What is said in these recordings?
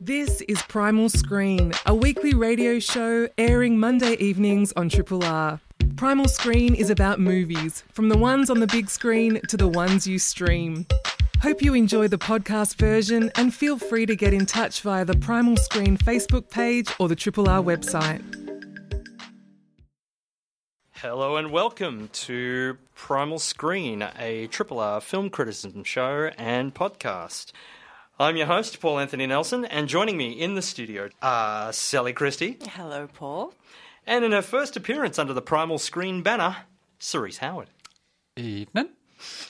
This is Primal Screen, a weekly radio show airing Monday evenings on Triple R. Primal Screen is about movies, from the ones on the big screen to the ones you stream. Hope you enjoy the podcast version and feel free to get in touch via the Primal Screen Facebook page or the Triple R website. Hello and welcome to Primal Screen, a Triple R film criticism show and podcast. I'm your host, Paul Anthony Nelson, and joining me in the studio are Sally Christie, Hello, Paul. and in her first appearance under the Primal Screen banner, Cerise Howard. Evening.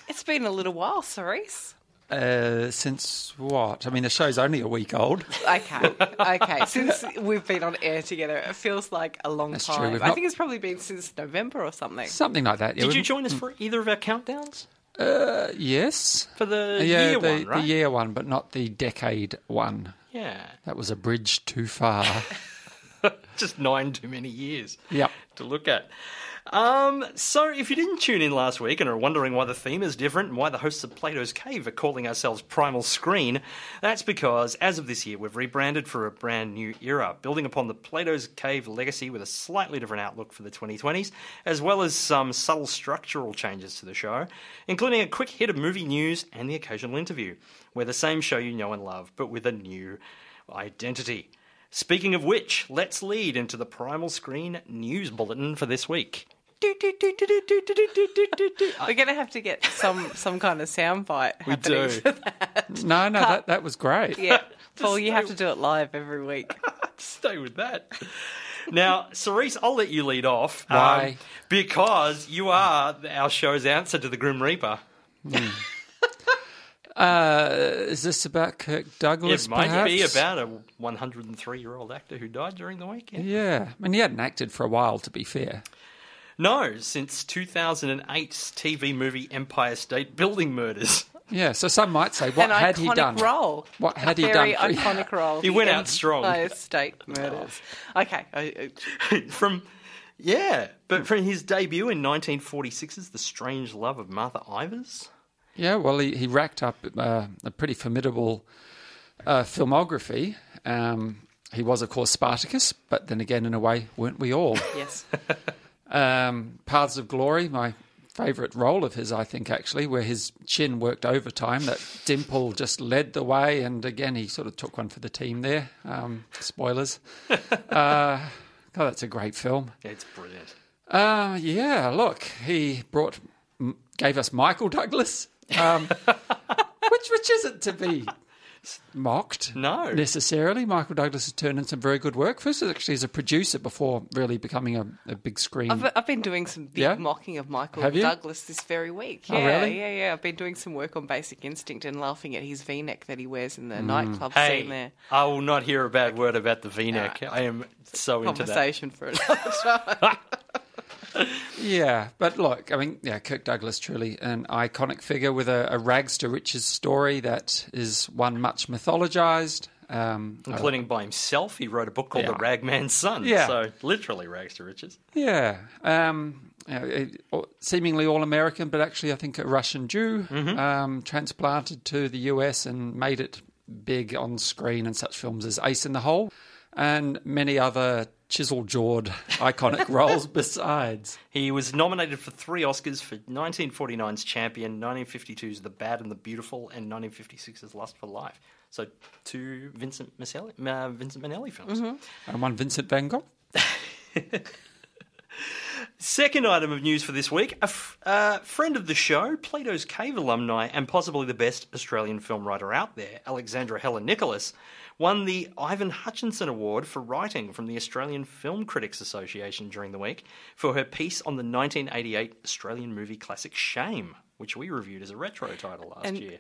It's been a little while, Cerise. Uh, since what? I mean, the show's only a week old. Okay, okay. Since we've been on air together, it feels like a long That's true. time. We've I not- think it's probably been since November or something. Something like that. Yeah, Did you join us for either of our countdowns? Uh, yes. For the yeah, year the, one, right? the year one, but not the decade one. Yeah. That was a bridge too far. Just nine too many years. yep. to look at. Um, so, if you didn't tune in last week and are wondering why the theme is different and why the hosts of Plato's Cave are calling ourselves Primal Screen, that's because as of this year, we've rebranded for a brand new era, building upon the Plato's Cave legacy with a slightly different outlook for the 2020s, as well as some subtle structural changes to the show, including a quick hit of movie news and the occasional interview. We're the same show you know and love, but with a new identity. Speaking of which, let's lead into the Primal Screen news bulletin for this week. We're going to have to get some some kind of soundbite We do. for that. No, no, that, that was great. Yeah, Paul, you have to do it live every week. Stay with that. Now, Cerise, I'll let you lead off. um, Why? because you are our show's answer to the Grim Reaper. Uh, is this about Kirk Douglas? it might be about a 103 year old actor who died during the week. yeah? Yeah. I mean, he hadn't acted for a while, to be fair. No, since 2008's TV movie Empire State Building Murders. Yeah, so some might say, what An had he done? role. What had a he very done? for- iconic role. He went out strong. Empire State Murders. Okay. I- I- from yeah, but from his debut in 1946's The Strange Love of Martha Ivers. Yeah, well, he, he racked up uh, a pretty formidable uh, filmography. Um, he was, of course, Spartacus, but then again, in a way, weren't we all? yes. Um, Paths of Glory, my favourite role of his, I think, actually, where his chin worked overtime. That dimple just led the way, and again, he sort of took one for the team there. Um, spoilers. uh, God, that's a great film. It's brilliant. Uh, yeah, look, he brought, gave us Michael Douglas, um, which which isn't to be mocked. No. necessarily. Michael Douglas has turned in some very good work. First, actually, as a producer before really becoming a, a big screen. I've, I've been doing some big Yeah? mocking of Michael Have you? Douglas this very week. Oh, Yeah, really? yeah, yeah. I've been doing some work on Basic Instinct and laughing at his V-neck that he wears in the Mm. nightclub Hey, scene there. I will not hear a bad word about the V-neck. I am so into that. Conversation for another time. Yeah, but look, I mean, yeah, Kirk Douglas truly an iconic figure with a, a rags to riches story that is one much mythologized. Um, Including by himself, he wrote a book called Yeah. The Ragman's Son. Yeah. So literally rags to riches. Yeah. Um, you know, it- seemingly all American, but actually, I think a Russian Jew um, transplanted to the US and made it big on screen in such films as Ace in the Hole and many other chisel jawed iconic roles besides. He was nominated for three Oscars for 1949's Champion, 1952's The Bad and the Beautiful, and 1956's Lust for Life. So two Vincent Minnelli, uh, Vincent Minnelli films. And one Vincent van Gogh. Second item of news for this week: a f- uh, friend of the show, Plato's Cave alumni, and possibly the best Australian film writer out there, Alexandra Heller-Nicholas, won the Ivan Hutchinson Award for writing from the Australian Film Critics Association during the week for her piece on the 1988 Australian movie classic Shame, which we reviewed as a retro title last And year.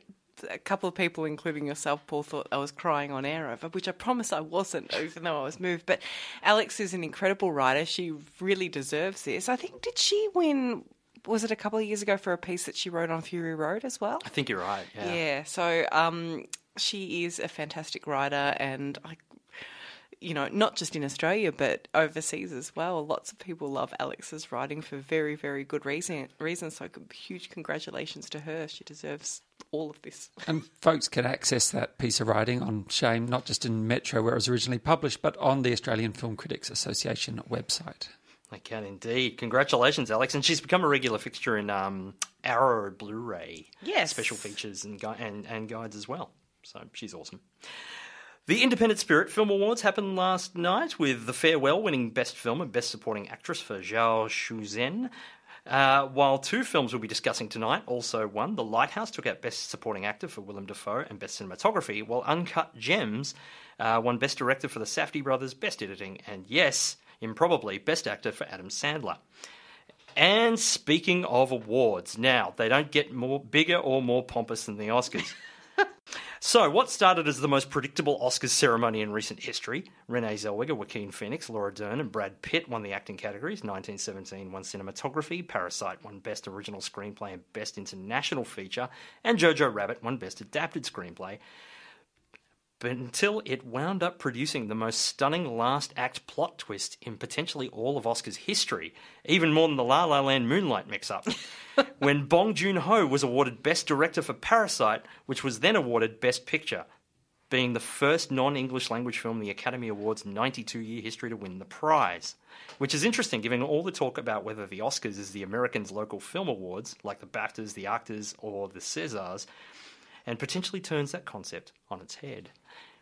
A couple of people, including yourself, Paul, thought I was crying on air over, which I promise I wasn't, even though I was moved. But Alex is an incredible writer. She really deserves this. I think, did she win? Was it a couple of years ago for a piece that she wrote on Fury Road as well? I think you're right. Yeah. Yeah. So um, she is a fantastic writer, and I, you know, not just in Australia but overseas as well. Lots of people love Alex's writing for very, very good reason. Reasons. So huge congratulations to her. She deserves all of this. And folks can access that piece of writing on Shame, not just in Metro where it was originally published, but on the Australian Film Critics Association website. I can indeed. Congratulations, Alex. And she's become a regular fixture in um, Arrow Blu-ray Yes. special features and, gui- and and guides as well. So she's awesome. The Independent Spirit Film Awards happened last night with The Farewell winning Best Film and Best Supporting Actress for Zhao Shuzhen. Uh, while two films we'll be discussing tonight also won, The Lighthouse took out Best Supporting Actor for Willem Dafoe and Best Cinematography, while Uncut Gems uh, won Best Director for the Safdie brothers, Best Editing, and yes, improbably, Best Actor for Adam Sandler. And speaking of awards, now they don't get more bigger or more pompous than the Oscars. So, what started as the most predictable Oscars ceremony in recent history? Renee Zellweger, Joaquin Phoenix, Laura Dern, and Brad Pitt won the acting categories. 1917 won cinematography, Parasite won Best Original Screenplay and Best International Feature, and Jojo Rabbit won Best Adapted Screenplay but until it wound up producing the most stunning last act plot twist in potentially all of Oscar's history, even more than the La La Land Moonlight mix up. when Bong Joon Ho was awarded Best Director for Parasite, which was then awarded Best Picture, being the first non English language film in the Academy Awards' 92 year history to win the prize. Which is interesting given all the talk about whether the Oscars is the Americans' local film awards, like the BAFTAs, the AACTAs, or the Césars, and potentially turns that concept on its head.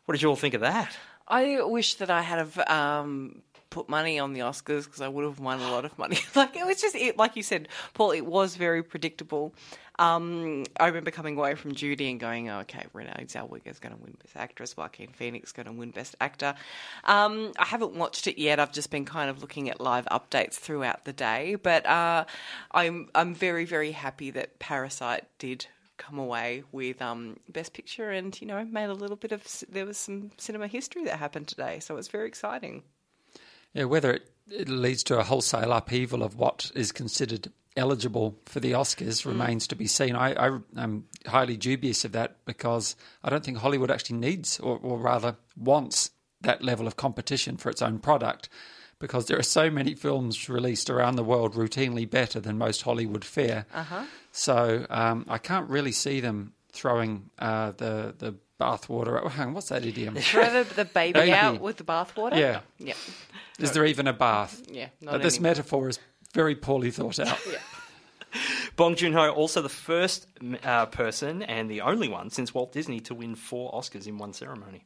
What did you all think of that? I wish that I had have um, put money on the Oscars because I would have won a lot of money. like it was just, it, like you said, Paul. It was very predictable. Um, I remember coming away from Judy and going, oh, "Okay, Renee Zellweger is going to win Best Actress. Joaquin Phoenix going to win Best Actor." Um, I haven't watched it yet. I've just been kind of looking at live updates throughout the day, but uh, I'm I'm very very happy that Parasite did come away with um, Best Picture and, you know, made a little bit of, there was some cinema history that happened today. So it was very exciting. Yeah, whether it, it leads to a wholesale upheaval of what is considered eligible for the Oscars remains to be seen. I, I am highly dubious of that because I don't think Hollywood actually needs, or, or rather wants, that level of competition for its own product. Because there are so many films released around the world routinely better than most Hollywood fare. Uh-huh. So um, I can't really see them throwing uh, the the bathwater. Oh, hang on, what's that idiom? Throw the, the baby, Baby. out with the bathwater? Yeah. Yeah. Is there even a bath? Yeah. Not Uh, this any- metaphor is very poorly thought out. Bong Joon Ho, also the first uh, person and the only one since Walt Disney to win four Oscars in one ceremony.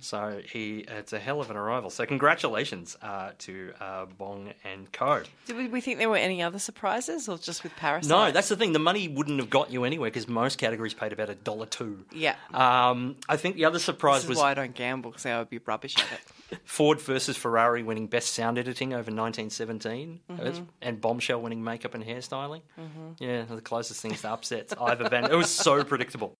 So he, it's a hell of an arrival. So congratulations uh, to uh, Bong and Co. Did we, think there were any other surprises or just with Parasite? No, that's the thing. The money wouldn't have got you anywhere because most categories paid about a dollar two. Yeah. Um, I think the other surprise This is was why I don't gamble because I would be rubbish at it. Ford versus Ferrari winning Best Sound Editing over 1917, Mm-hmm. and Bombshell winning Makeup and Hairstyling. Yeah, the closest things to upsets I've ever been. It was so predictable.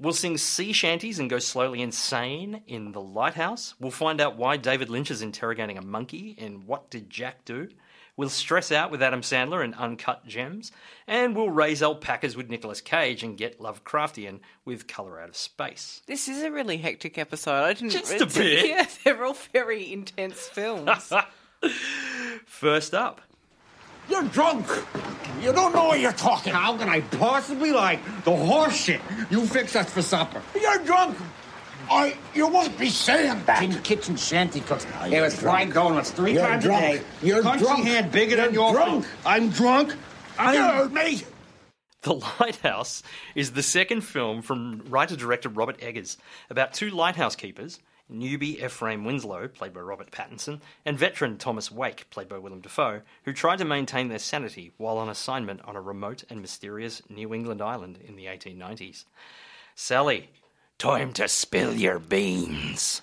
We'll sing sea shanties and go slowly insane in The Lighthouse. We'll find out why David Lynch is interrogating a monkey in What Did Jack Do? We'll stress out with Adam Sandler and Uncut Gems. And we'll raise alpacas with Nicolas Cage and get Lovecraftian with Colour Out of Space. This is a really hectic episode. I didn't. Just a bit. Yeah, they're all very intense films. First up, You're drunk. You don't know what you're talking. How can I possibly like the horse shit you fix us for supper? You're drunk. I, you won't be saying that. In kitchen shanty cooks. you're There was fried donuts three You're times drunk. a day. You're Country drunk. hand bigger You're than your drunk. food. I'm drunk. I'm- You heard me. The Lighthouse is the second film from writer director Robert Eggers about two lighthouse keepers, newbie Ephraim Winslow, played by Robert Pattinson, and veteran Thomas Wake, played by Willem Dafoe, who try to maintain their sanity while on assignment on a remote and mysterious New England island in the 1890s. Sally, time to spill your beans.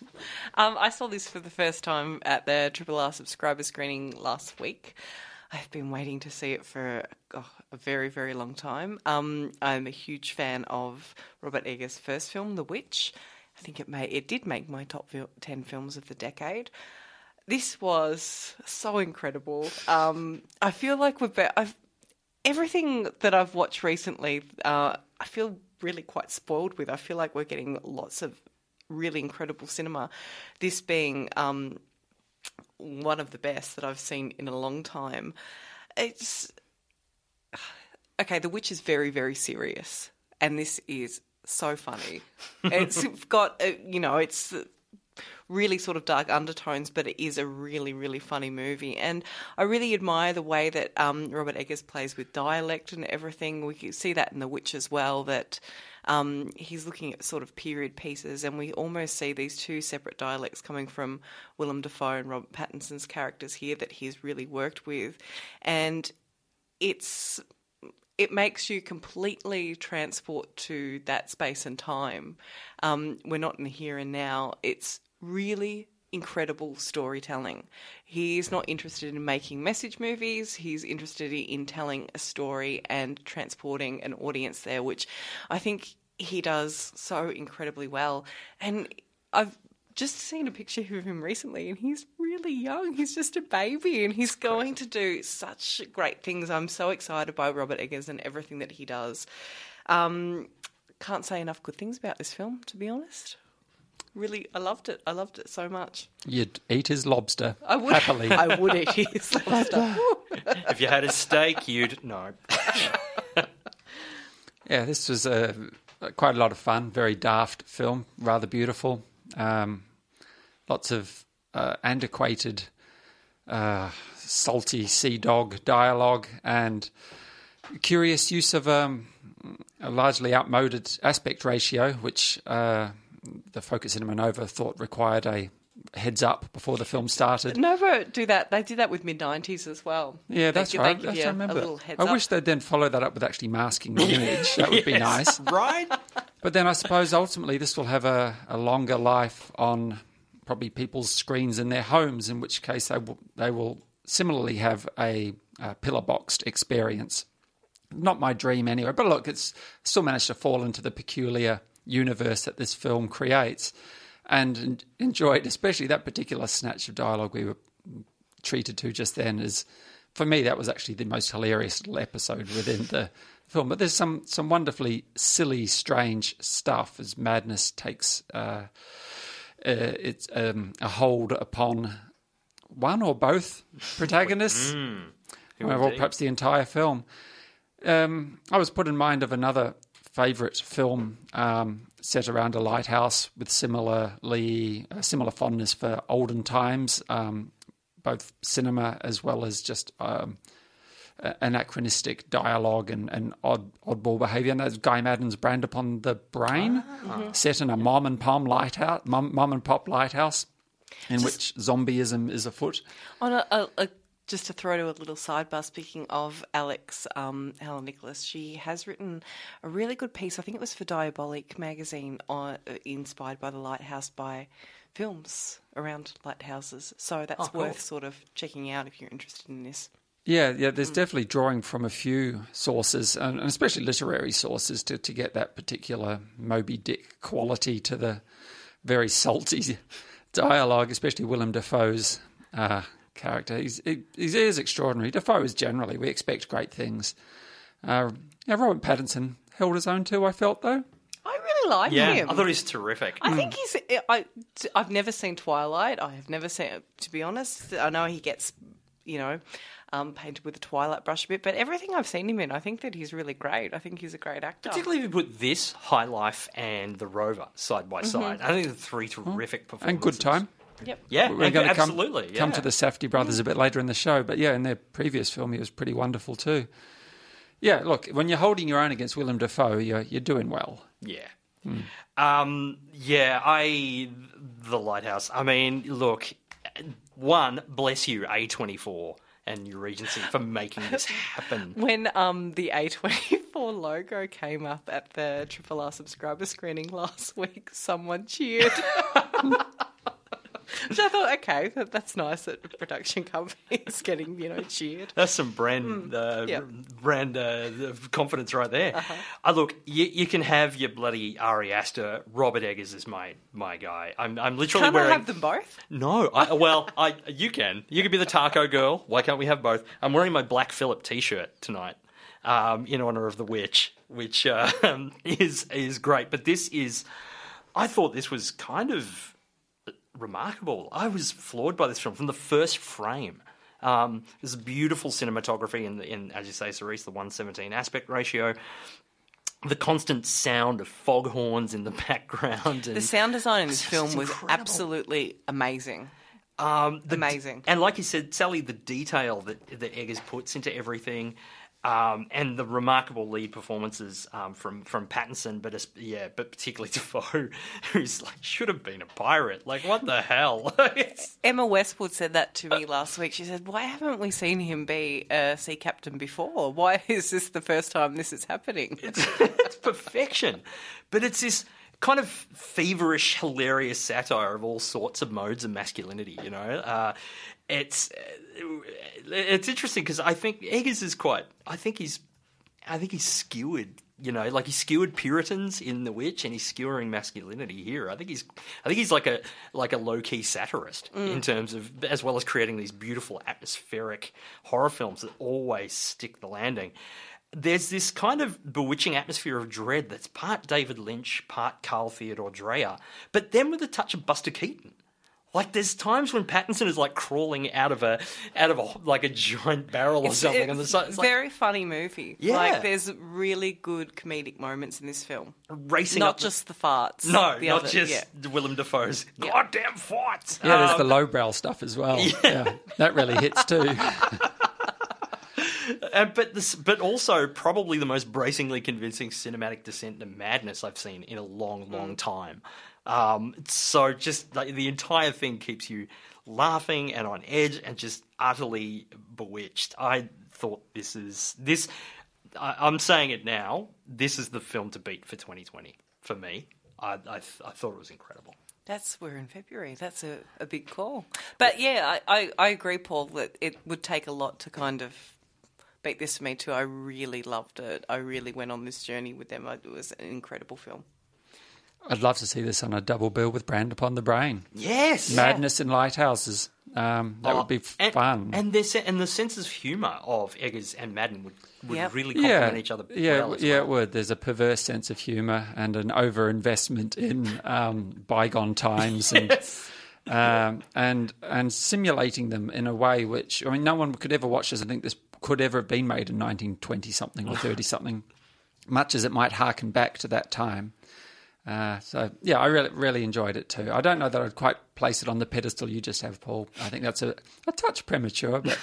Um, I saw this for the first time at the Triple R subscriber screening last week. I've been waiting to see it for oh, a very, very long time. Um, I'm a huge fan of Robert Eggers' first film, The Witch. I think it made it did make my top ten films of the decade. This was so incredible. Um, I feel like we've I've everything that I've watched recently, uh, I feel really quite spoiled with. I feel like we're getting lots of really incredible cinema. This being um, one of the best that I've seen in a long time. It's okay, The Witch is very, very serious, and this is so funny. it's got, uh, you know, it's really sort of dark undertones, but it is a really, really funny movie. And I really admire the way that um, Robert Eggers plays with dialect and everything. We see that in The Witch as well, that um, he's looking at sort of period pieces, and we almost see these two separate dialects coming from Willem Dafoe and Robert Pattinson's characters here that he's really worked with. And it's it makes you completely transport to that space and time. Um, we're not in the here and now. It's really incredible storytelling. He's not interested in making message movies, he's interested in telling a story and transporting an audience there, which I think he does so incredibly well. And I've just seen a picture of him recently and he's really young. He's just a baby and he's going to do such great things. I'm so excited by Robert Eggers and everything that he does. Um, can't say enough good things about this film, to be honest. Really, I loved it. I loved it so much. You'd eat his lobster I would, happily. I would eat his lobster. If you had a steak, you'd no. Yeah, this was a, quite a lot of fun. Very daft film, rather beautiful. Um, lots of uh, antiquated, uh, salty sea dog dialogue and curious use of um, a largely outmoded aspect ratio, which uh, the Focus Cinema Nova thought required a heads up before the film started. Nova do that. They did that with mid nineties as well. Yeah, that's give- right. They give That's you I a remember. little heads I up. wish they'd then follow that up with actually masking the image. That would be nice. right? But then I suppose ultimately this will have a, a longer life on probably people's screens in their homes, in which case they will, they will similarly have a, a pillar boxed experience. Not my dream anyway, but look, it's still managed to fall into the peculiar universe that this film creates and en- enjoyed, especially that particular snatch of dialogue we were treated to just then is for me that was actually the most hilarious little episode within the film but there's some some wonderfully silly strange stuff as madness takes uh, uh, it's um, a hold upon one or both protagonists. Well, indeed? perhaps the entire film. Um, I was put in mind of another favourite film um, set around a lighthouse with similarly a similar fondness for olden times, um, both cinema as well as just um, anachronistic dialogue and, and odd oddball behaviour. And that's Guy Maddin's Brand Upon the Brain, set in a mom and pom lighthouse, mom, mom and pop lighthouse, in which zombieism is afoot. On a, a, a, just to throw to a little sidebar, speaking of Alex, um, Heller-Nicholas, she has written a really good piece. I think it was for Diabolique magazine, on, uh, inspired by the lighthouse by films around lighthouses. So that's cool. worth sort of checking out if you're interested in this. Yeah, yeah. There's definitely drawing from a few sources, and and especially literary sources, to, to get that particular Moby Dick quality to the very salty dialogue, especially Willem Dafoe's uh, character. He's he, he is extraordinary. Dafoe is generally we expect great things. Uh, yeah, Robert Pattinson held his own too. I felt though. I really like Yeah, him. I thought he's terrific. I think he's. I, I've never seen Twilight. I have never seen. To be honest, I know he gets, you know, um, painted with a Twilight brush a bit, but everything I've seen him in, I think that he's really great. I think he's a great actor. Particularly if you put this, High Life, and The Rover side by side. I think the three terrific performances. And good time. Yep. Yeah, We're going to come, absolutely. come to the Safdie brothers a bit later in the show, but yeah, in their previous film, he was pretty wonderful too. Yeah, look, when you're holding your own against Willem Dafoe, you're you're doing well. Yeah. Um, yeah, I the lighthouse. I mean, look, one bless you, A24 and New Regency for making this happen. When um, the A24 logo came up at the Triple R subscriber screening last week, someone cheered. Which I thought, okay, that, that's nice that a production company is getting, you know, cheered. That's some brand uh, Yep. brand uh, confidence right there. Uh, look, you, you can have your bloody Ari Aster. Robert Eggers is my my guy. I'm I'm literally Can't I have them both? No, I, well, I you can. You could be the taco girl. Why can't we have both? I'm wearing my Black Phillip T-shirt tonight, um, in honor of the witch, which uh, is is great. But this is, I thought this was kind of remarkable. I was floored by this film from the first frame. Um, there's beautiful cinematography in, in as you say, Cerise, the 117 aspect ratio. The constant sound of foghorns in the background. And The sound design in this film was incredible. absolutely amazing. Um, the- Amazing. And like you said, Sally, the detail that that Eggers puts into everything, um, and the remarkable lead performances um, from from Pattinson, but yeah, but particularly Dafoe, who's like should have been a pirate. Like what the hell? Emma Westwood said that to me last week. She said, "Why haven't we seen him be a sea captain before? Why is this the first time this is happening?" it's perfection, but it's this kind of feverish, hilarious satire of all sorts of modes of masculinity. You know, uh, it's it's interesting because I think Eggers is quite. I think he's. I think he's skewered. You know, like he skewered Puritans in The Witch, and he's skewering masculinity here. I think he's. I think he's like a like a low key satirist in terms of as well as creating these beautiful atmospheric horror films that always stick the landing there's this kind of bewitching atmosphere of dread that's part David Lynch, part Carl Theodor Dreyer, but then with a touch of Buster Keaton. Like there's times when Pattinson is like crawling out of a out of a like a giant barrel or something on the side. It's like very funny movie. Yeah. Like there's really good comedic moments in this film. racing Not up the- just the farts. no, the not other- just yeah. Willem Dafoe's goddamn farts. Yeah, there's Um, the lowbrow stuff as well. Yeah. that really hits too. Uh, but this, but also probably the most bracingly convincing cinematic descent into madness I've seen in a long, long time. Um, so just like, the entire thing keeps you laughing and on edge and just utterly bewitched. I thought this is this. I, I'm saying it now. This is the film to beat for 2020 for me. I, I, th- I thought it was incredible. That's we're in February. That's a, a big call. But yeah, I, I, I agree, Paul, that it would take a lot to kind of beat this for me too. I really loved it. I really went on this journey with them. It was an incredible film. I'd love to see this on a double bill with Brand Upon the Brain. Yes, Madness in Lighthouses. Um, that would be Oh, and, fun. And their se- and the sense of humour of Eggers and Maddin would, would Yep. really yeah, complement each other. yeah, well as yeah, well. it would. There's a perverse sense of humour and an overinvestment in um, bygone times and um, and and simulating them in a way which I mean, no one could ever watch this. I think this could ever have been made in 1920 something or 30 something, much as it might harken back to that time. Uh, so yeah, I really really enjoyed it too. I don't know that I'd quite place it on the pedestal you just have, Paul. I think that's a, a touch premature, but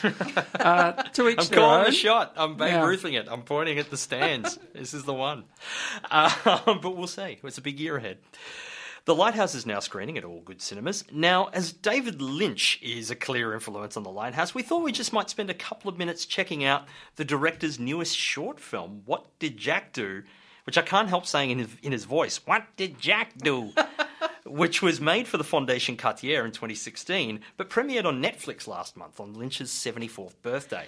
uh, to each I'm their calling own. the shot. I'm Babe Yeah. Ruthing it. I'm pointing at the stands. this is the one. Uh, but we'll see. It's a big year ahead. The Lighthouse is now screening at all good cinemas. Now, as David Lynch is a clear influence on The Lighthouse, we thought we just might spend a couple of minutes checking out the director's newest short film, What Did Jack Do? Which I can't help saying in his, in his voice, What Did Jack Do? which was made for the Fondation Cartier in 2016, but premiered on Netflix last month on Lynch's 74th birthday.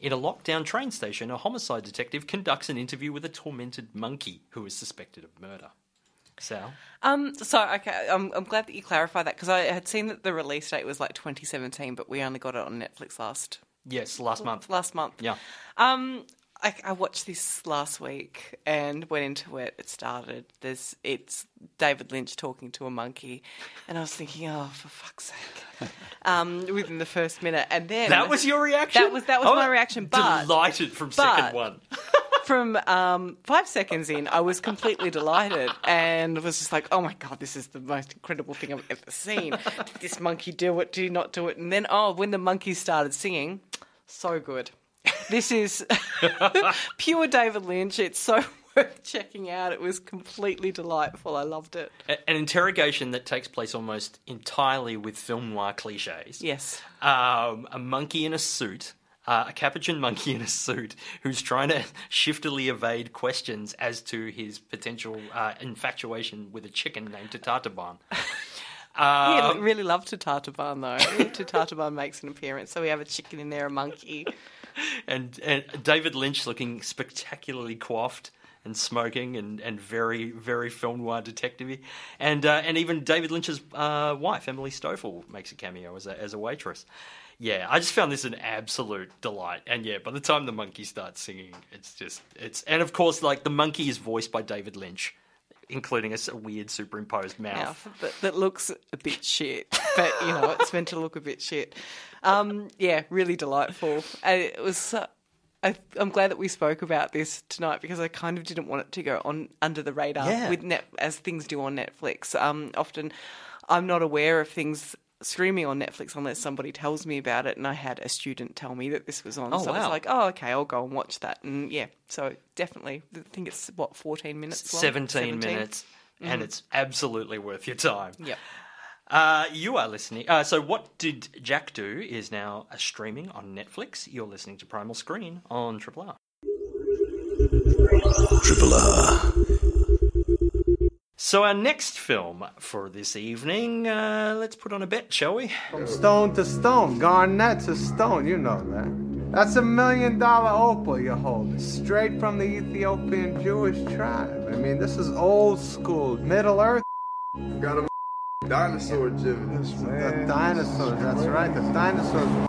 In a lockdown train station, a homicide detective conducts an interview with a tormented monkey who is suspected of murder. Sal? Um, so okay, I'm, I'm glad that you clarified that because I had seen that the release date was like 2017, but we only got it on Netflix last Yes, last month. last month. Yeah. Um, I, I watched this last week and went into it. It started. There's it's David Lynch talking to a monkey, and I was thinking, oh, for fuck's sake! Um, within the first minute, and then That was your reaction? That was that was I my reaction. But delighted from second but- one. from um, five seconds in, I was completely delighted and was just like, "Oh my god, this is the most incredible thing I've ever seen! Did this monkey do it? Did you not do it?" And then, oh, when the monkey started singing, so good. This is pure David Lynch. It's so worth checking out. It was completely delightful. I loved it. An interrogation that takes place almost entirely with film noir cliches. Yes. um, a monkey in a suit, uh, a capuchin monkey in a suit, who's trying to shiftily evade questions as to his potential uh, infatuation with a chicken named Toototabon. Um, really love Toototabon though. Toototabon makes an appearance, so we have a chicken in there, a monkey. and, and David Lynch looking spectacularly coiffed and smoking and, and very very film noir detective and uh, and even David Lynch's uh, wife Emily Stofle makes a cameo as a as a waitress. Yeah, I just found this an absolute delight. And yeah, by the time the monkey starts singing, it's just it's and of course like the monkey is voiced by David Lynch, including a weird superimposed mouth. mouth that, that looks a bit shit, but you know it's meant to look a bit shit. Um, yeah, really delightful. And it was. Uh, I, I'm glad that we spoke about this tonight because I kind of didn't want it to go on under the radar Yeah. with net as things do on Netflix. Um, often, I'm not aware of things streaming on Netflix unless somebody tells me about it. And I had a student tell me that this was on, Oh, so I was like, "Oh, okay, I'll go and watch that." And yeah, so definitely, I think it's what 14 minutes long. 17, minutes, and it's absolutely worth your time. Yep. Uh, you are listening. Uh, so, What Did Jack Do is now uh, streaming on Netflix. You're listening to Primal Screen on Triple R. Triple R. So, our next film for this evening, uh, let's put on a bet, shall we? From stone to stone, garnet to stone, you know that. That's a million dollar opal you're holding, straight from the Ethiopian Jewish tribe. I mean, this is old school, Middle Earth. Got a dinosaur gym. The dinosaurs, that's right, the dinosaurs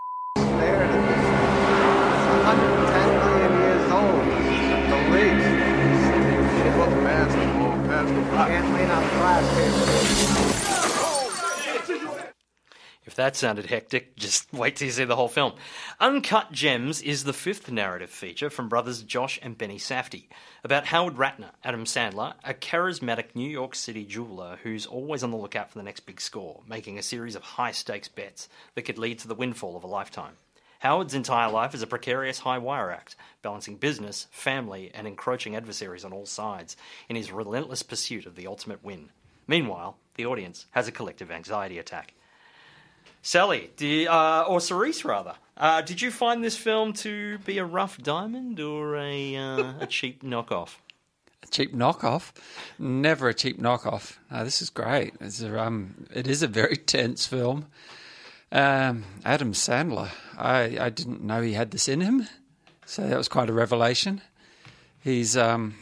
If that sounded hectic, just wait till you see the whole film. Uncut Gems is the fifth narrative feature from brothers Josh and Benny Safdie about Howard Ratner, Adam Sandler, a charismatic New York City jeweler who's always on the lookout for the next big score, making a series of high stakes bets that could lead to the windfall of a lifetime. Howard's entire life is a precarious high wire act, balancing business, family, and encroaching adversaries on all sides in his relentless pursuit of the ultimate win. Meanwhile, the audience has a collective anxiety attack. Sally, you, uh, or Cerise rather, uh, did you find this film to be a rough diamond or a, uh, a cheap knockoff? A cheap knockoff? Never a cheap knockoff. No, this is great. It's a, um, it is a very tense film. Um, Adam Sandler, I, I didn't know he had this in him, so that was quite a revelation. He's um,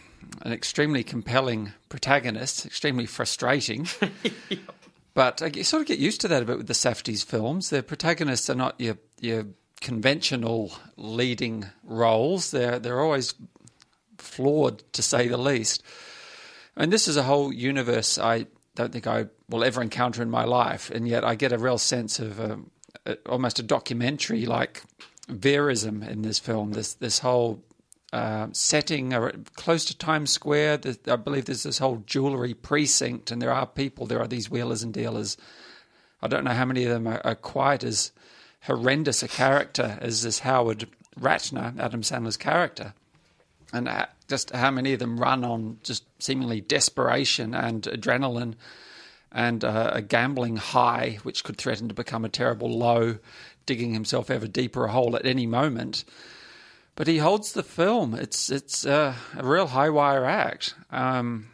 an extremely compelling protagonist, extremely frustrating. But I, you sort of get used to that a bit with the Safdie's films. Their protagonists are not your your conventional leading roles. They're they're always flawed to say the least. And this is a whole universe I don't think I will ever encounter in my life, and yet I get a real sense of um, a, almost a documentary like verism in this film. This this whole uh, setting uh, close to Times Square. There's, I believe there's this whole jewelry precinct, and there are people. There are these wheelers and dealers. I don't know how many of them are, are quite as horrendous a character as this Howard Ratner, Adam Sandler's character, and uh, just how many of them run on just seemingly desperation and adrenaline and uh, a gambling high, which could threaten to become a terrible low, digging himself ever deeper a hole at any moment but he holds the film. It's it's uh, a real high wire act. Um,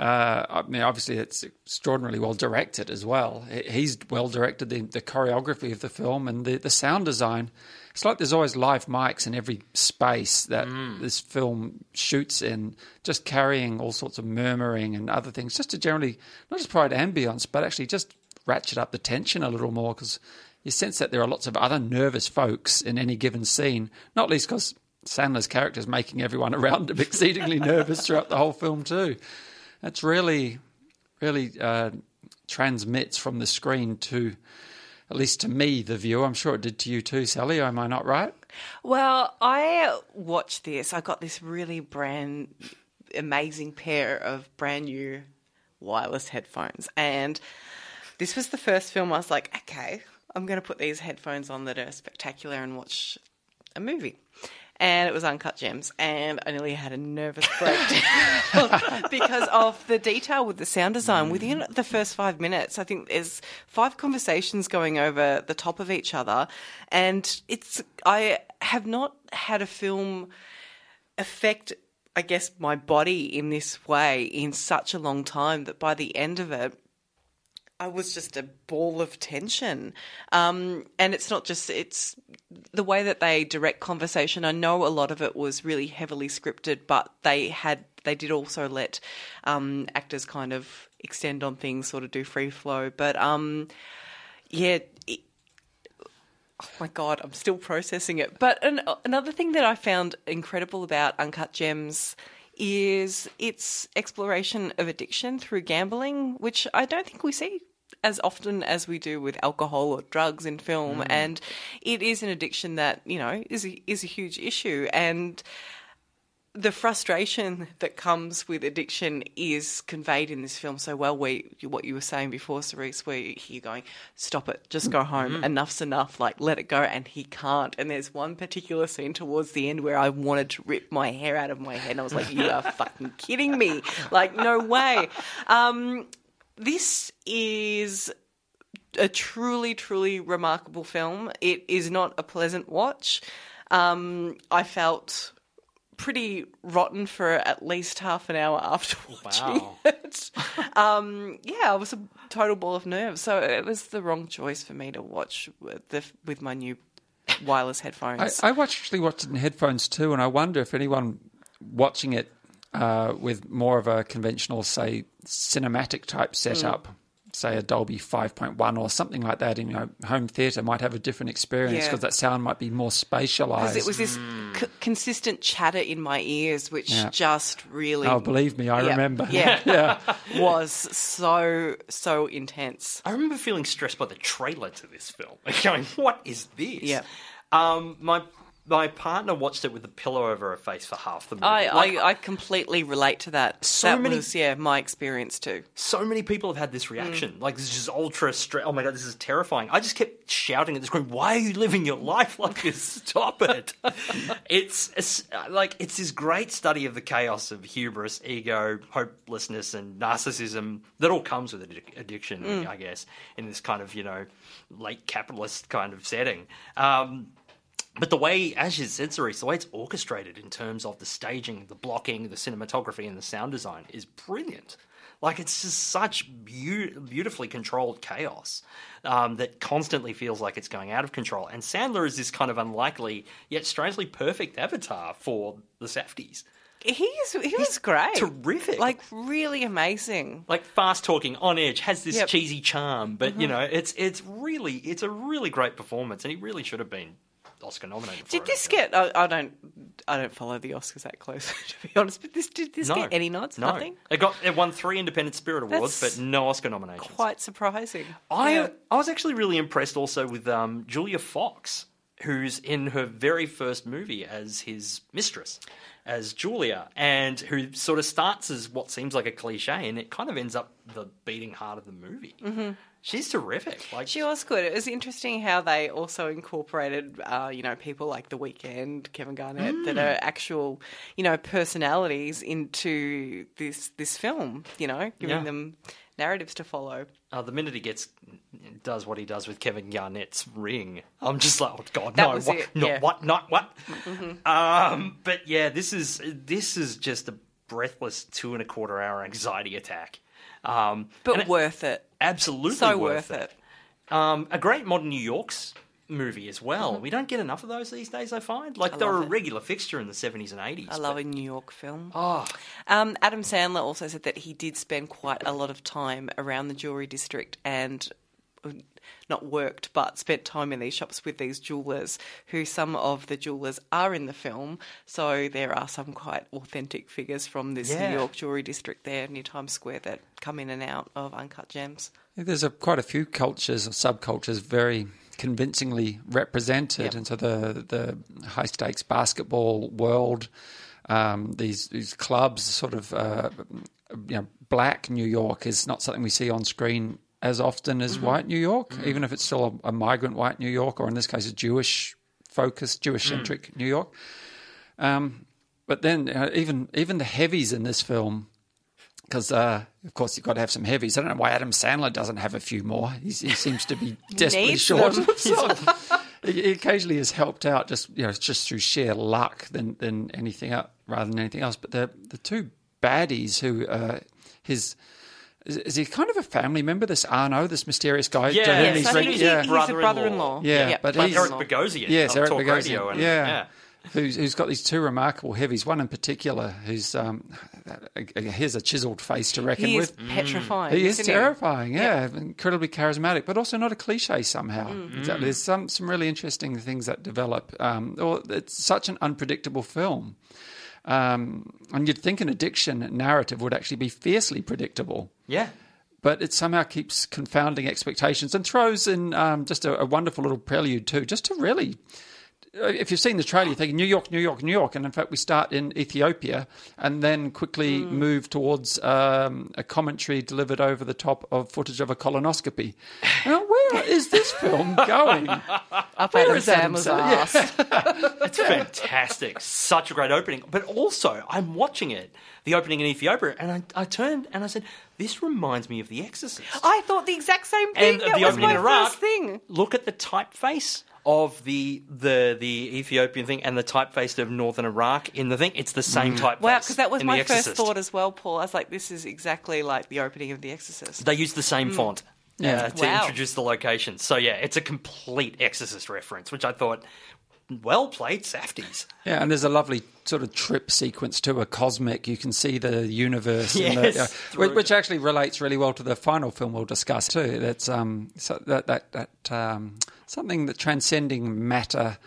uh, I mean, obviously, it's extraordinarily well directed as well. He's well directed the, the choreography of the film and the, the sound design. It's like there's always live mics in every space that this film shoots in, just carrying all sorts of murmuring and other things, just to generally not just provide ambience, but actually just ratchet up the tension a little more because you sense that there are lots of other nervous folks in any given scene, not least because Sandler's character is making everyone around him exceedingly nervous throughout the whole film too. It's really, really uh, transmits from the screen to, at least to me, the viewer. I'm sure it did to you too, Sally. Am I not right? Well, I watched this. I got this really brand amazing pair of brand new wireless headphones. And this was the first film I was like, okay, I'm going to put these headphones on that are spectacular and watch a movie. And it was Uncut Gems, and I nearly had a nervous breakdown because of the detail with the sound design. Within the first five minutes, I think there's five conversations going over the top of each other, and it's I have not had a film affect, I guess, my body in this way in such a long time that by the end of it, I was just a ball of tension. Um, and it's not just, it's the way that they direct conversation. I know a lot of it was really heavily scripted, but they had, they did also let um, actors kind of extend on things, sort of do free flow. But um, yeah, it, oh my god, I'm still processing it. But an, another thing that I found incredible about Uncut Gems is its exploration of addiction through gambling, which I don't think we see as often as we do with alcohol or drugs in film. And it is an addiction that you know is a, is a huge issue and the frustration that comes with addiction is conveyed in this film so well. Where what you were saying before, Cerise, where you're going, stop it, just go home, enough's enough, like let it go, and he can't. And there's one particular scene towards the end where I wanted to rip my hair out of my head, and I was like, you are fucking kidding me, like no way. Um, this is a truly, truly remarkable film. It is not a pleasant watch. Um, I felt pretty rotten for at least half an hour after watching Wow. it. Um, yeah, I was a total ball of nerves. So it was the wrong choice for me to watch with, the, with my new wireless I, headphones. I watched, actually watched it in headphones too, and I wonder if anyone watching it uh, with more of a conventional, say, cinematic type setup, say a Dolby 5.1 or something like that in your home theatre, might have a different experience Yeah. because that sound might be more spatialized. because it was this c- consistent chatter in my ears, which Yeah. just really Oh, believe me, I Yeah. remember. Yeah. yeah. was so so intense. I remember feeling stressed by the trailer to this film. Like going, what is this? Yeah. Um, my my partner watched it with a pillow over her face for half the movie. I, Like, I, I completely relate to that. So that many- was yeah my experience too. so many people have had this reaction. Like this is just ultra stress. Oh my god, this is terrifying. I just kept shouting at the screen, "Why are you living your life like this? Stop it!" it's, it's like it's this great study of the chaos of hubris, ego, hopelessness, and narcissism that all comes with addic- addiction. I guess in this kind of you know late capitalist kind of setting. Um, but the way, as you said, the way it's orchestrated in terms of the staging, the blocking, the cinematography, and the sound design is brilliant. Like it's just such beau- beautifully controlled chaos um, that constantly feels like it's going out of control. And Sandler is this kind of unlikely yet strangely perfect avatar for the Safdies. He's he was great, terrific. like really amazing. Like fast talking, on edge, has this Yep. cheesy charm, but you know, it's it's really it's a really great performance, and he really should have been Oscar nominated. For Did it, this I feel. get? I, I don't I don't follow the Oscars that close to be honest. But this did this No. get any nods? No. Nothing. It got it won three Independent Spirit Awards, That's but no Oscar nominations. Quite surprising. I Yeah. I was actually really impressed also with um, Julia Fox, who's in her very first movie as his mistress, as Julia, and who sort of starts as what seems like a cliche, and it kind of ends up the beating heart of the movie. Mm-hmm. She's terrific. Like She was good. It was interesting how they also incorporated, uh, you know, people like The Weeknd, Kevin Garnett, that Mm. are actual, you know, personalities into this this film. You know, giving Yeah. them narratives to follow. uh, the minute he gets does what he does with Kevin Garnett's ring, I'm just like, oh god, That no, what, it, not yeah. what, not what. Um, but yeah, this is this is just a breathless two and a quarter hour anxiety attack. Um, But worth it. Absolutely So worth, worth it. Um, a great modern New York's movie as well. We don't get enough of those these days. I find like they love were a it. regular fixture in the 70s and 80s. I love a New York film. Oh, Um, Adam Sandler also said that he did spend quite a lot of time around the jewelry district and not worked, but spent time in these shops with these jewelers, who some of the jewelers are in the film. So there are some quite authentic figures from this Yeah. New York jewelry district there near Times Square that come in and out of uncut gems. There's a, quite a few cultures or subcultures very convincingly represented, Yep. and so the the high stakes basketball world, um, these these clubs, sort of uh, you know, black New York is not something we see on screen as often as white New York, even if it's still a, a migrant white New York, or in this case, a Jewish focused, Jewish centric New York. Um, but then uh, even even the heavies in this film because uh, of course you've got to have some heavies. I don't know why Adam Sandler doesn't have a few more. He's, he seems to be desperately short them. of he he occasionally is helped out just you know just through sheer luck than than anything else, rather than anything else. But the the two baddies who uh, his. Is, is he kind of a family member? This Arno, this mysterious guy. to Yeah, whom yes, he's I reg- think he- yeah. he's Brother-in-law. a brother-in-law. Yeah, but like he's- Eric Bogosian Yes, on Eric Talk Bogosian. Radio. And, yeah. yeah. Who's, who's got these two remarkable heavies. One in particular, who's um, here's a chiselled face to reckon He is with. petrifying. He is isn't terrifying, yeah, incredibly charismatic, but also not a cliche somehow. Mm. Exactly. There's some some really interesting things that develop. Um, or it's such an unpredictable film. Um, and you'd think an addiction narrative would actually be fiercely predictable Yeah. but it somehow keeps confounding expectations and throws in um, just a, a wonderful little prelude too, just to really. Uh, If you've seen the trailer, you think New York, New York, New York, and in fact we start in Ethiopia and then quickly move towards um, a commentary delivered over the top of footage of a colonoscopy. Now, where is this film going? Up Where Adam is Adam Sandler's Sandler? It's fantastic. Such a great opening. But also, I'm watching it, the opening in Ethiopia, and I, I turned and I said, This reminds me of The Exorcist. I thought the exact same thing. and that the was opening my in Iraq. first thing. Look at the typeface of the the the Ethiopian thing and the typeface of Northern Iraq in the thing. It's the same typeface. Wow, because that was my first thought as well, Paul. I was like, this is exactly like the opening of The Exorcist. They use the same font. Yeah. uh, to Wow. introduce the location. So yeah, it's a complete Exorcist reference, which I thought, well played, Safdies. Yeah, and there's a lovely sort of trip sequence to a cosmic. You can see the universe, and the, Yes, which, which actually relates really well to the final film we'll discuss too. That's um, so that that that um, something that transcending matter.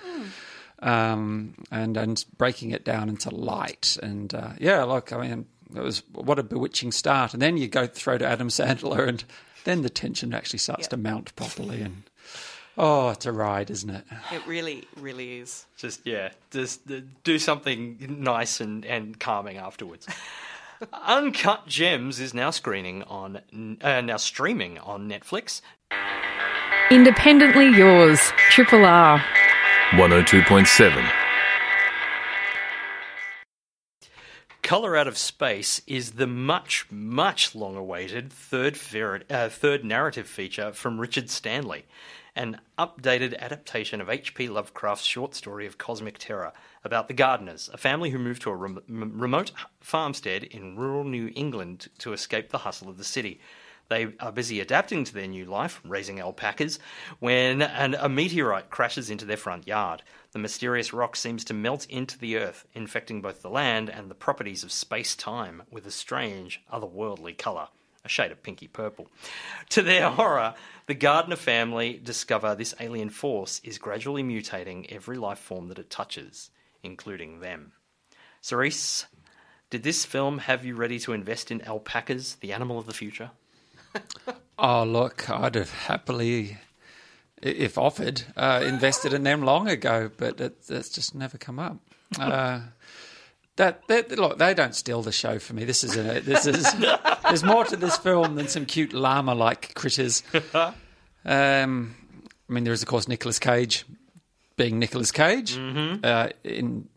Um, and and breaking it down into light, and uh, yeah, look, I mean, it was what a bewitching start. And then you go throw to Adam Sandler, and then the tension actually starts to mount properly. And oh, it's a ride, isn't it? It really, really is. Just yeah, just uh, do something nice and and calming afterwards. Uncut Gems is now screening on uh, now streaming on Netflix. Independently yours, Triple R. 102.7. Color Out of Space is the much, much long awaited third, fer- uh, third narrative feature from Richard Stanley, an updated adaptation of H.P. Lovecraft's short story of cosmic terror about the Gardners, a family who moved to a rem- remote farmstead in rural New England to escape the hustle of the city. They are busy adapting to their new life, raising alpacas, when an, a meteorite crashes into their front yard. The mysterious rock seems to melt into the earth, infecting both the land and the properties of space time with a strange, otherworldly colour, a shade of pinky purple. To their horror, the Gardner family discover this alien force is gradually mutating every life form that it touches, including them. Cerise, did this film have you ready to invest in alpacas, the animal of the future? Oh, look, I'd have happily, if offered, uh, invested in them long ago, but it, that's just never come up. Uh, that, that look, they don't steal the show for me. This is a, this is there's more to this film than some cute llama-like critters. Um, I mean, there is of course Nicolas Cage, being Nicolas Cage, uh, in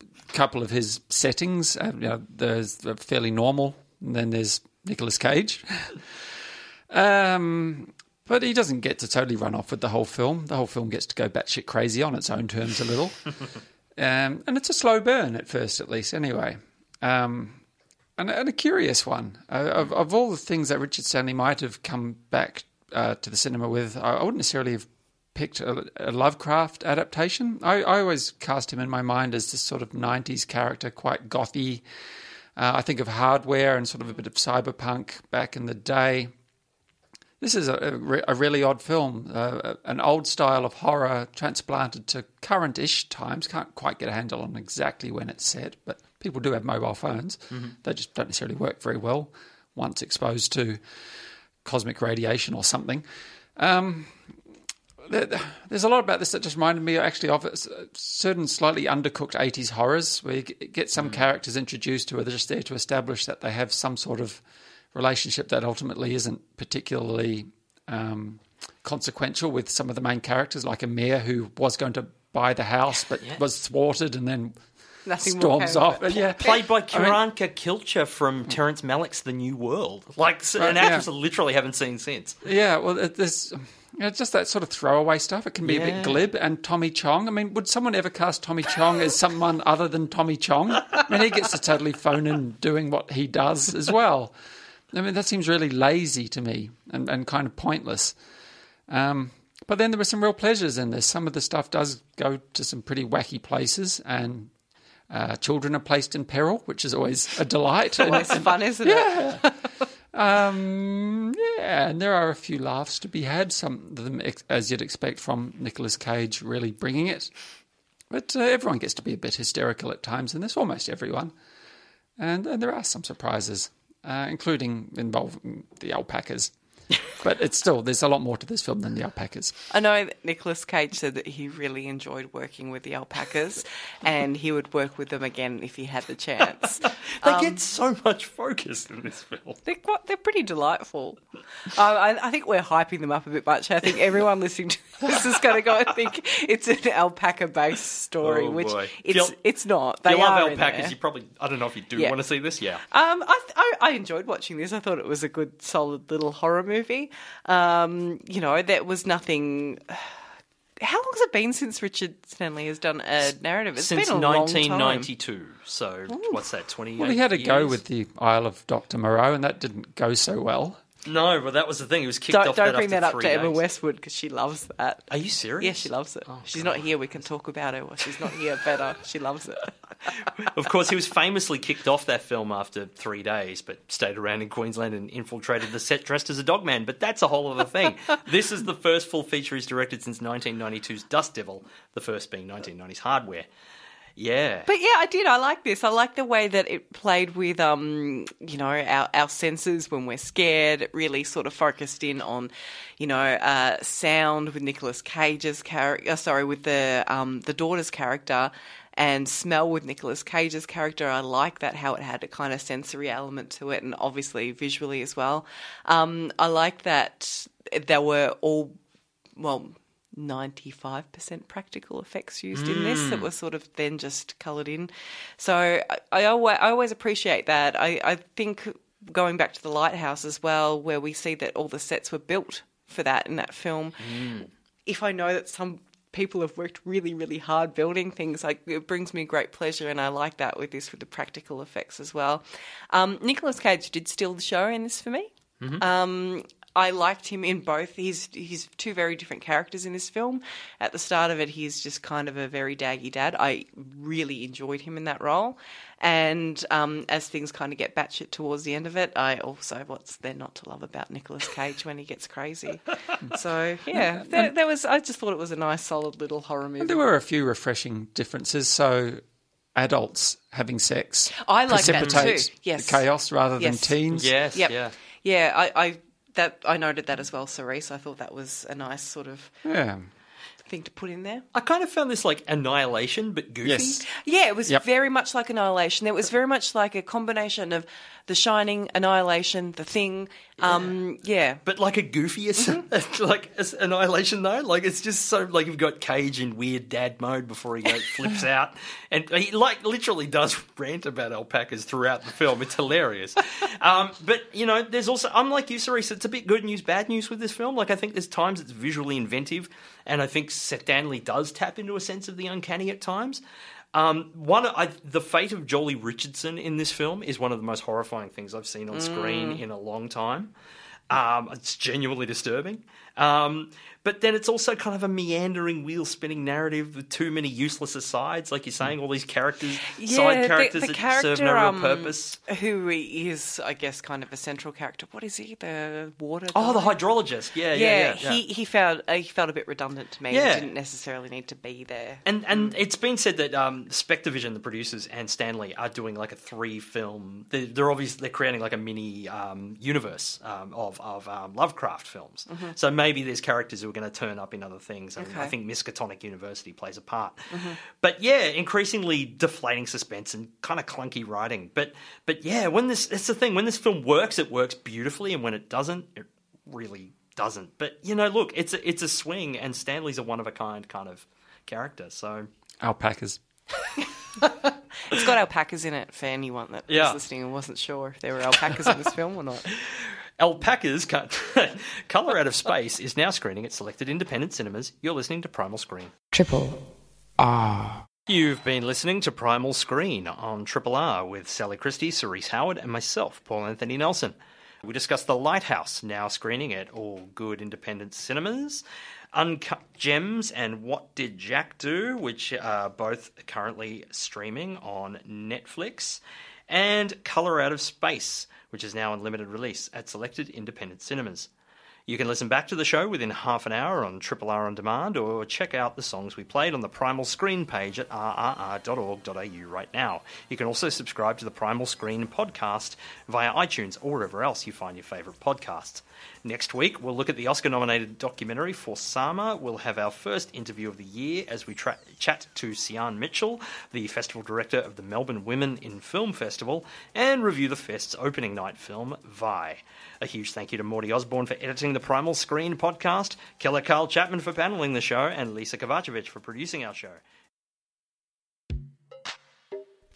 a couple of his settings. Uh, you know, there's the fairly normal, and then there's Nicolas Cage. Um, but he doesn't get to totally run off with the whole film. The whole film gets to go batshit crazy on its own terms a little. um, and it's a slow burn at first, at least, anyway. Um, and, and a curious one. Uh, of, of all the things that Richard Stanley might have come back uh, to the cinema with, I, I wouldn't necessarily have picked a, a Lovecraft adaptation. I, I always cast him in my mind as this sort of 90s character, quite gothy. Uh, I think of hardware and sort of a bit of cyberpunk back in the day. This is a, a, re- a really odd film, uh, an old style of horror transplanted to current ish times. Can't quite get a handle on exactly when it's set, but people do have mobile phones. They just don't necessarily work very well once exposed to cosmic radiation or something. Um, there's a lot about this that just reminded me actually of certain slightly undercooked 80s horrors where you get some characters introduced who are just there to establish that they have some sort of relationship that ultimately isn't particularly um, consequential with some of the main characters, like Amir, who was going to buy the house but was thwarted and then Nothing storms off. it. Yeah, Played by I mean- Q'orianka Kilcher from Terrence Malick's The New World. Like, Right, an yeah. actress I literally haven't seen since. Yeah, well, it- there's you know, just that sort of throwaway stuff. It can be a bit glib. And Tommy Chong, I mean, would someone ever cast Tommy Chong as someone other than Tommy Chong? I mean, he gets to totally phone in doing what he does as well. I mean, that seems really lazy to me and, and kind of pointless. Um, but then there were some real pleasures in this. Some of the stuff does go to some pretty wacky places, and uh, children are placed in peril, which is always a delight. Always fun, isn't it? Um, yeah, and there are a few laughs to be had. Some of them, as you'd expect from Nicolas Cage, really bringing it. But uh, everyone gets to be a bit hysterical at times in this, almost everyone. And, and there are some surprises, uh, including involving the alpacas. But it's still, there's a lot more to this film than the alpacas. I know that Nicolas Cage said that he really enjoyed working with the alpacas and he would work with them again if he had the chance. They get so much focus in this film. They're, quite, they're pretty delightful. Uh, I, I think we're hyping them up a bit much. I think everyone listening to this is going to go and think it's an alpaca based story, Oh, which boy. it's, you- it's not. If They you love are alpacas, you probably, I don't know if you do Yeah. want to see this, yeah. Um, I, th- I I enjoyed watching this. I thought it was a good, solid little horror movie. Um, you know, there was nothing. How long has it been since Richard Stanley has done a narrative? It's Since been a long time. 1992. So, what's that, 28 Well, he had a go with the Isle of Dr. Moreau, and that didn't go so well. No, but that was the thing. He was kicked Don't, off don't that bring that up to Emma. Westwood because she loves that. Are you serious? Yeah, she loves it. Oh, she's not here. We can talk about her she's not here. Better. She loves it. Of course, he was famously kicked off that film after three days, but stayed around in Queensland and infiltrated the set dressed as a dogman. But that's a whole other thing. this is the first full feature he's directed since 1992's Dust Devil, the first being 1990's Hardware. Yeah. But yeah, I did. I like this. I like the way that it played with, um, you know, our, our senses when we're scared. It really sort of focused in on, you know, uh, sound with Nicolas Cage's character. Sorry, with the um, the daughter's character, and smell with Nicolas Cage's character. I like that how it had a kind of sensory element to it, and obviously visually as well. Um, I like that there were all well. 95% practical effects used in this that were sort of then just coloured in. So I, I, always, I always appreciate that. I, I think going back to the lighthouse as well, where we see that all the sets were built for that in that film. If I know that some people have worked really, really hard building things, like it brings me great pleasure, and I like that with this with the practical effects as well. Um, Nicolas Cage did steal the show in this for me. Um, I liked him in both. He's he's two very different characters in this film. At the start of it, he's just kind of a very daggy dad. I really enjoyed him in that role, and um, as things kind of get batshit towards the end of it, I also what's there not to love about Nicolas Cage when he gets crazy. so yeah, there, there was. I just thought it was a nice, solid little horror movie. There were a few refreshing differences. So, adults having sex I like that too. Yes. chaos rather than Yes. teens. Yes, Yep. yeah. Yeah, I, I that I noted that as well, Cerise. I thought that was a nice sort of Yeah. thing to put in there. I kind of found this like Annihilation, but goofy. Yes. Yeah, it was Yep. very much like Annihilation. It was very much like a combination of The Shining, Annihilation, The Thing. Um, yeah. But like a goofiest, Mm-hmm. like Annihilation though, like it's just so like you've got Cage in weird dad mode before he goes flips out, and he like literally does rant about alpacas throughout the film. It's hilarious. um, but you know, there's also I'm like you, Cerise. It's a bit good news, bad news with this film. Like I think there's times it's visually inventive, and I think Seth Stanley does tap into a sense of the uncanny at times. Um, one, I, the fate of Joely Richardson in this film is one of the most horrifying things I've seen on screen in a long time. Um, it's genuinely disturbing. Um, but then it's also kind of a meandering, wheel spinning narrative with too many useless asides, like you're saying, all these characters, side characters that serve no real um, purpose. Who is, I guess, kind of a central character. What is he? The water. Oh, the hydrologist. Yeah, yeah, Yeah, yeah. yeah. he he felt uh, he felt a bit redundant to me. Yeah. He didn't necessarily need to be there. And and it's been said that um, SpectreVision, the producers, and Stanley are doing like a three film. They're, they're obviously they're creating like a mini um, universe um, of of um, Lovecraft films. So maybe there's characters who are going to turn up in other things. And I think Miskatonic University plays a part. Mm-hmm. But yeah, increasingly deflating suspense and kind of clunky writing. But but yeah, when this that's the thing. When this film works, it works beautifully, and when it doesn't, it really doesn't. But you know, look, it's a, it's a swing, and Stanley's a one of a kind kind of character. So Alpacas. It's got alpacas in it for anyone that Yeah. was listening and wasn't sure if there were alpacas in this film or not. Alpacas cut Color Out of Space is now screening at selected independent cinemas. You're listening to Primal Screen. Triple R. You've been listening to Primal Screen on Triple R with Sally Christie, Cerise Howard, and myself, Paul Anthony Nelson. We discussed The Lighthouse, now screening at all good independent cinemas, Uncut Gems, and What Did Jack Do, which are both currently streaming on Netflix, and Color Out of Space, which is now in limited release at selected independent cinemas. You can listen back to the show within half an hour on Triple R On Demand or check out the songs we played on the Primal Screen page at rrr.org.au right now. You can also subscribe to the Primal Screen podcast via iTunes or wherever else you find your favourite podcasts. Next week, we'll look at the Oscar nominated documentary For Sama. We'll have our first interview of the year as we tra- chat to Sian Mitchell, the festival director of the Melbourne Women in Film Festival, and review the Fest's opening night film, Vi. A huge thank you to Morty Osborne for editing the Primal Screen podcast, Keller Carl Chapman for paneling the show, and Lisa Kovacevic for producing our show.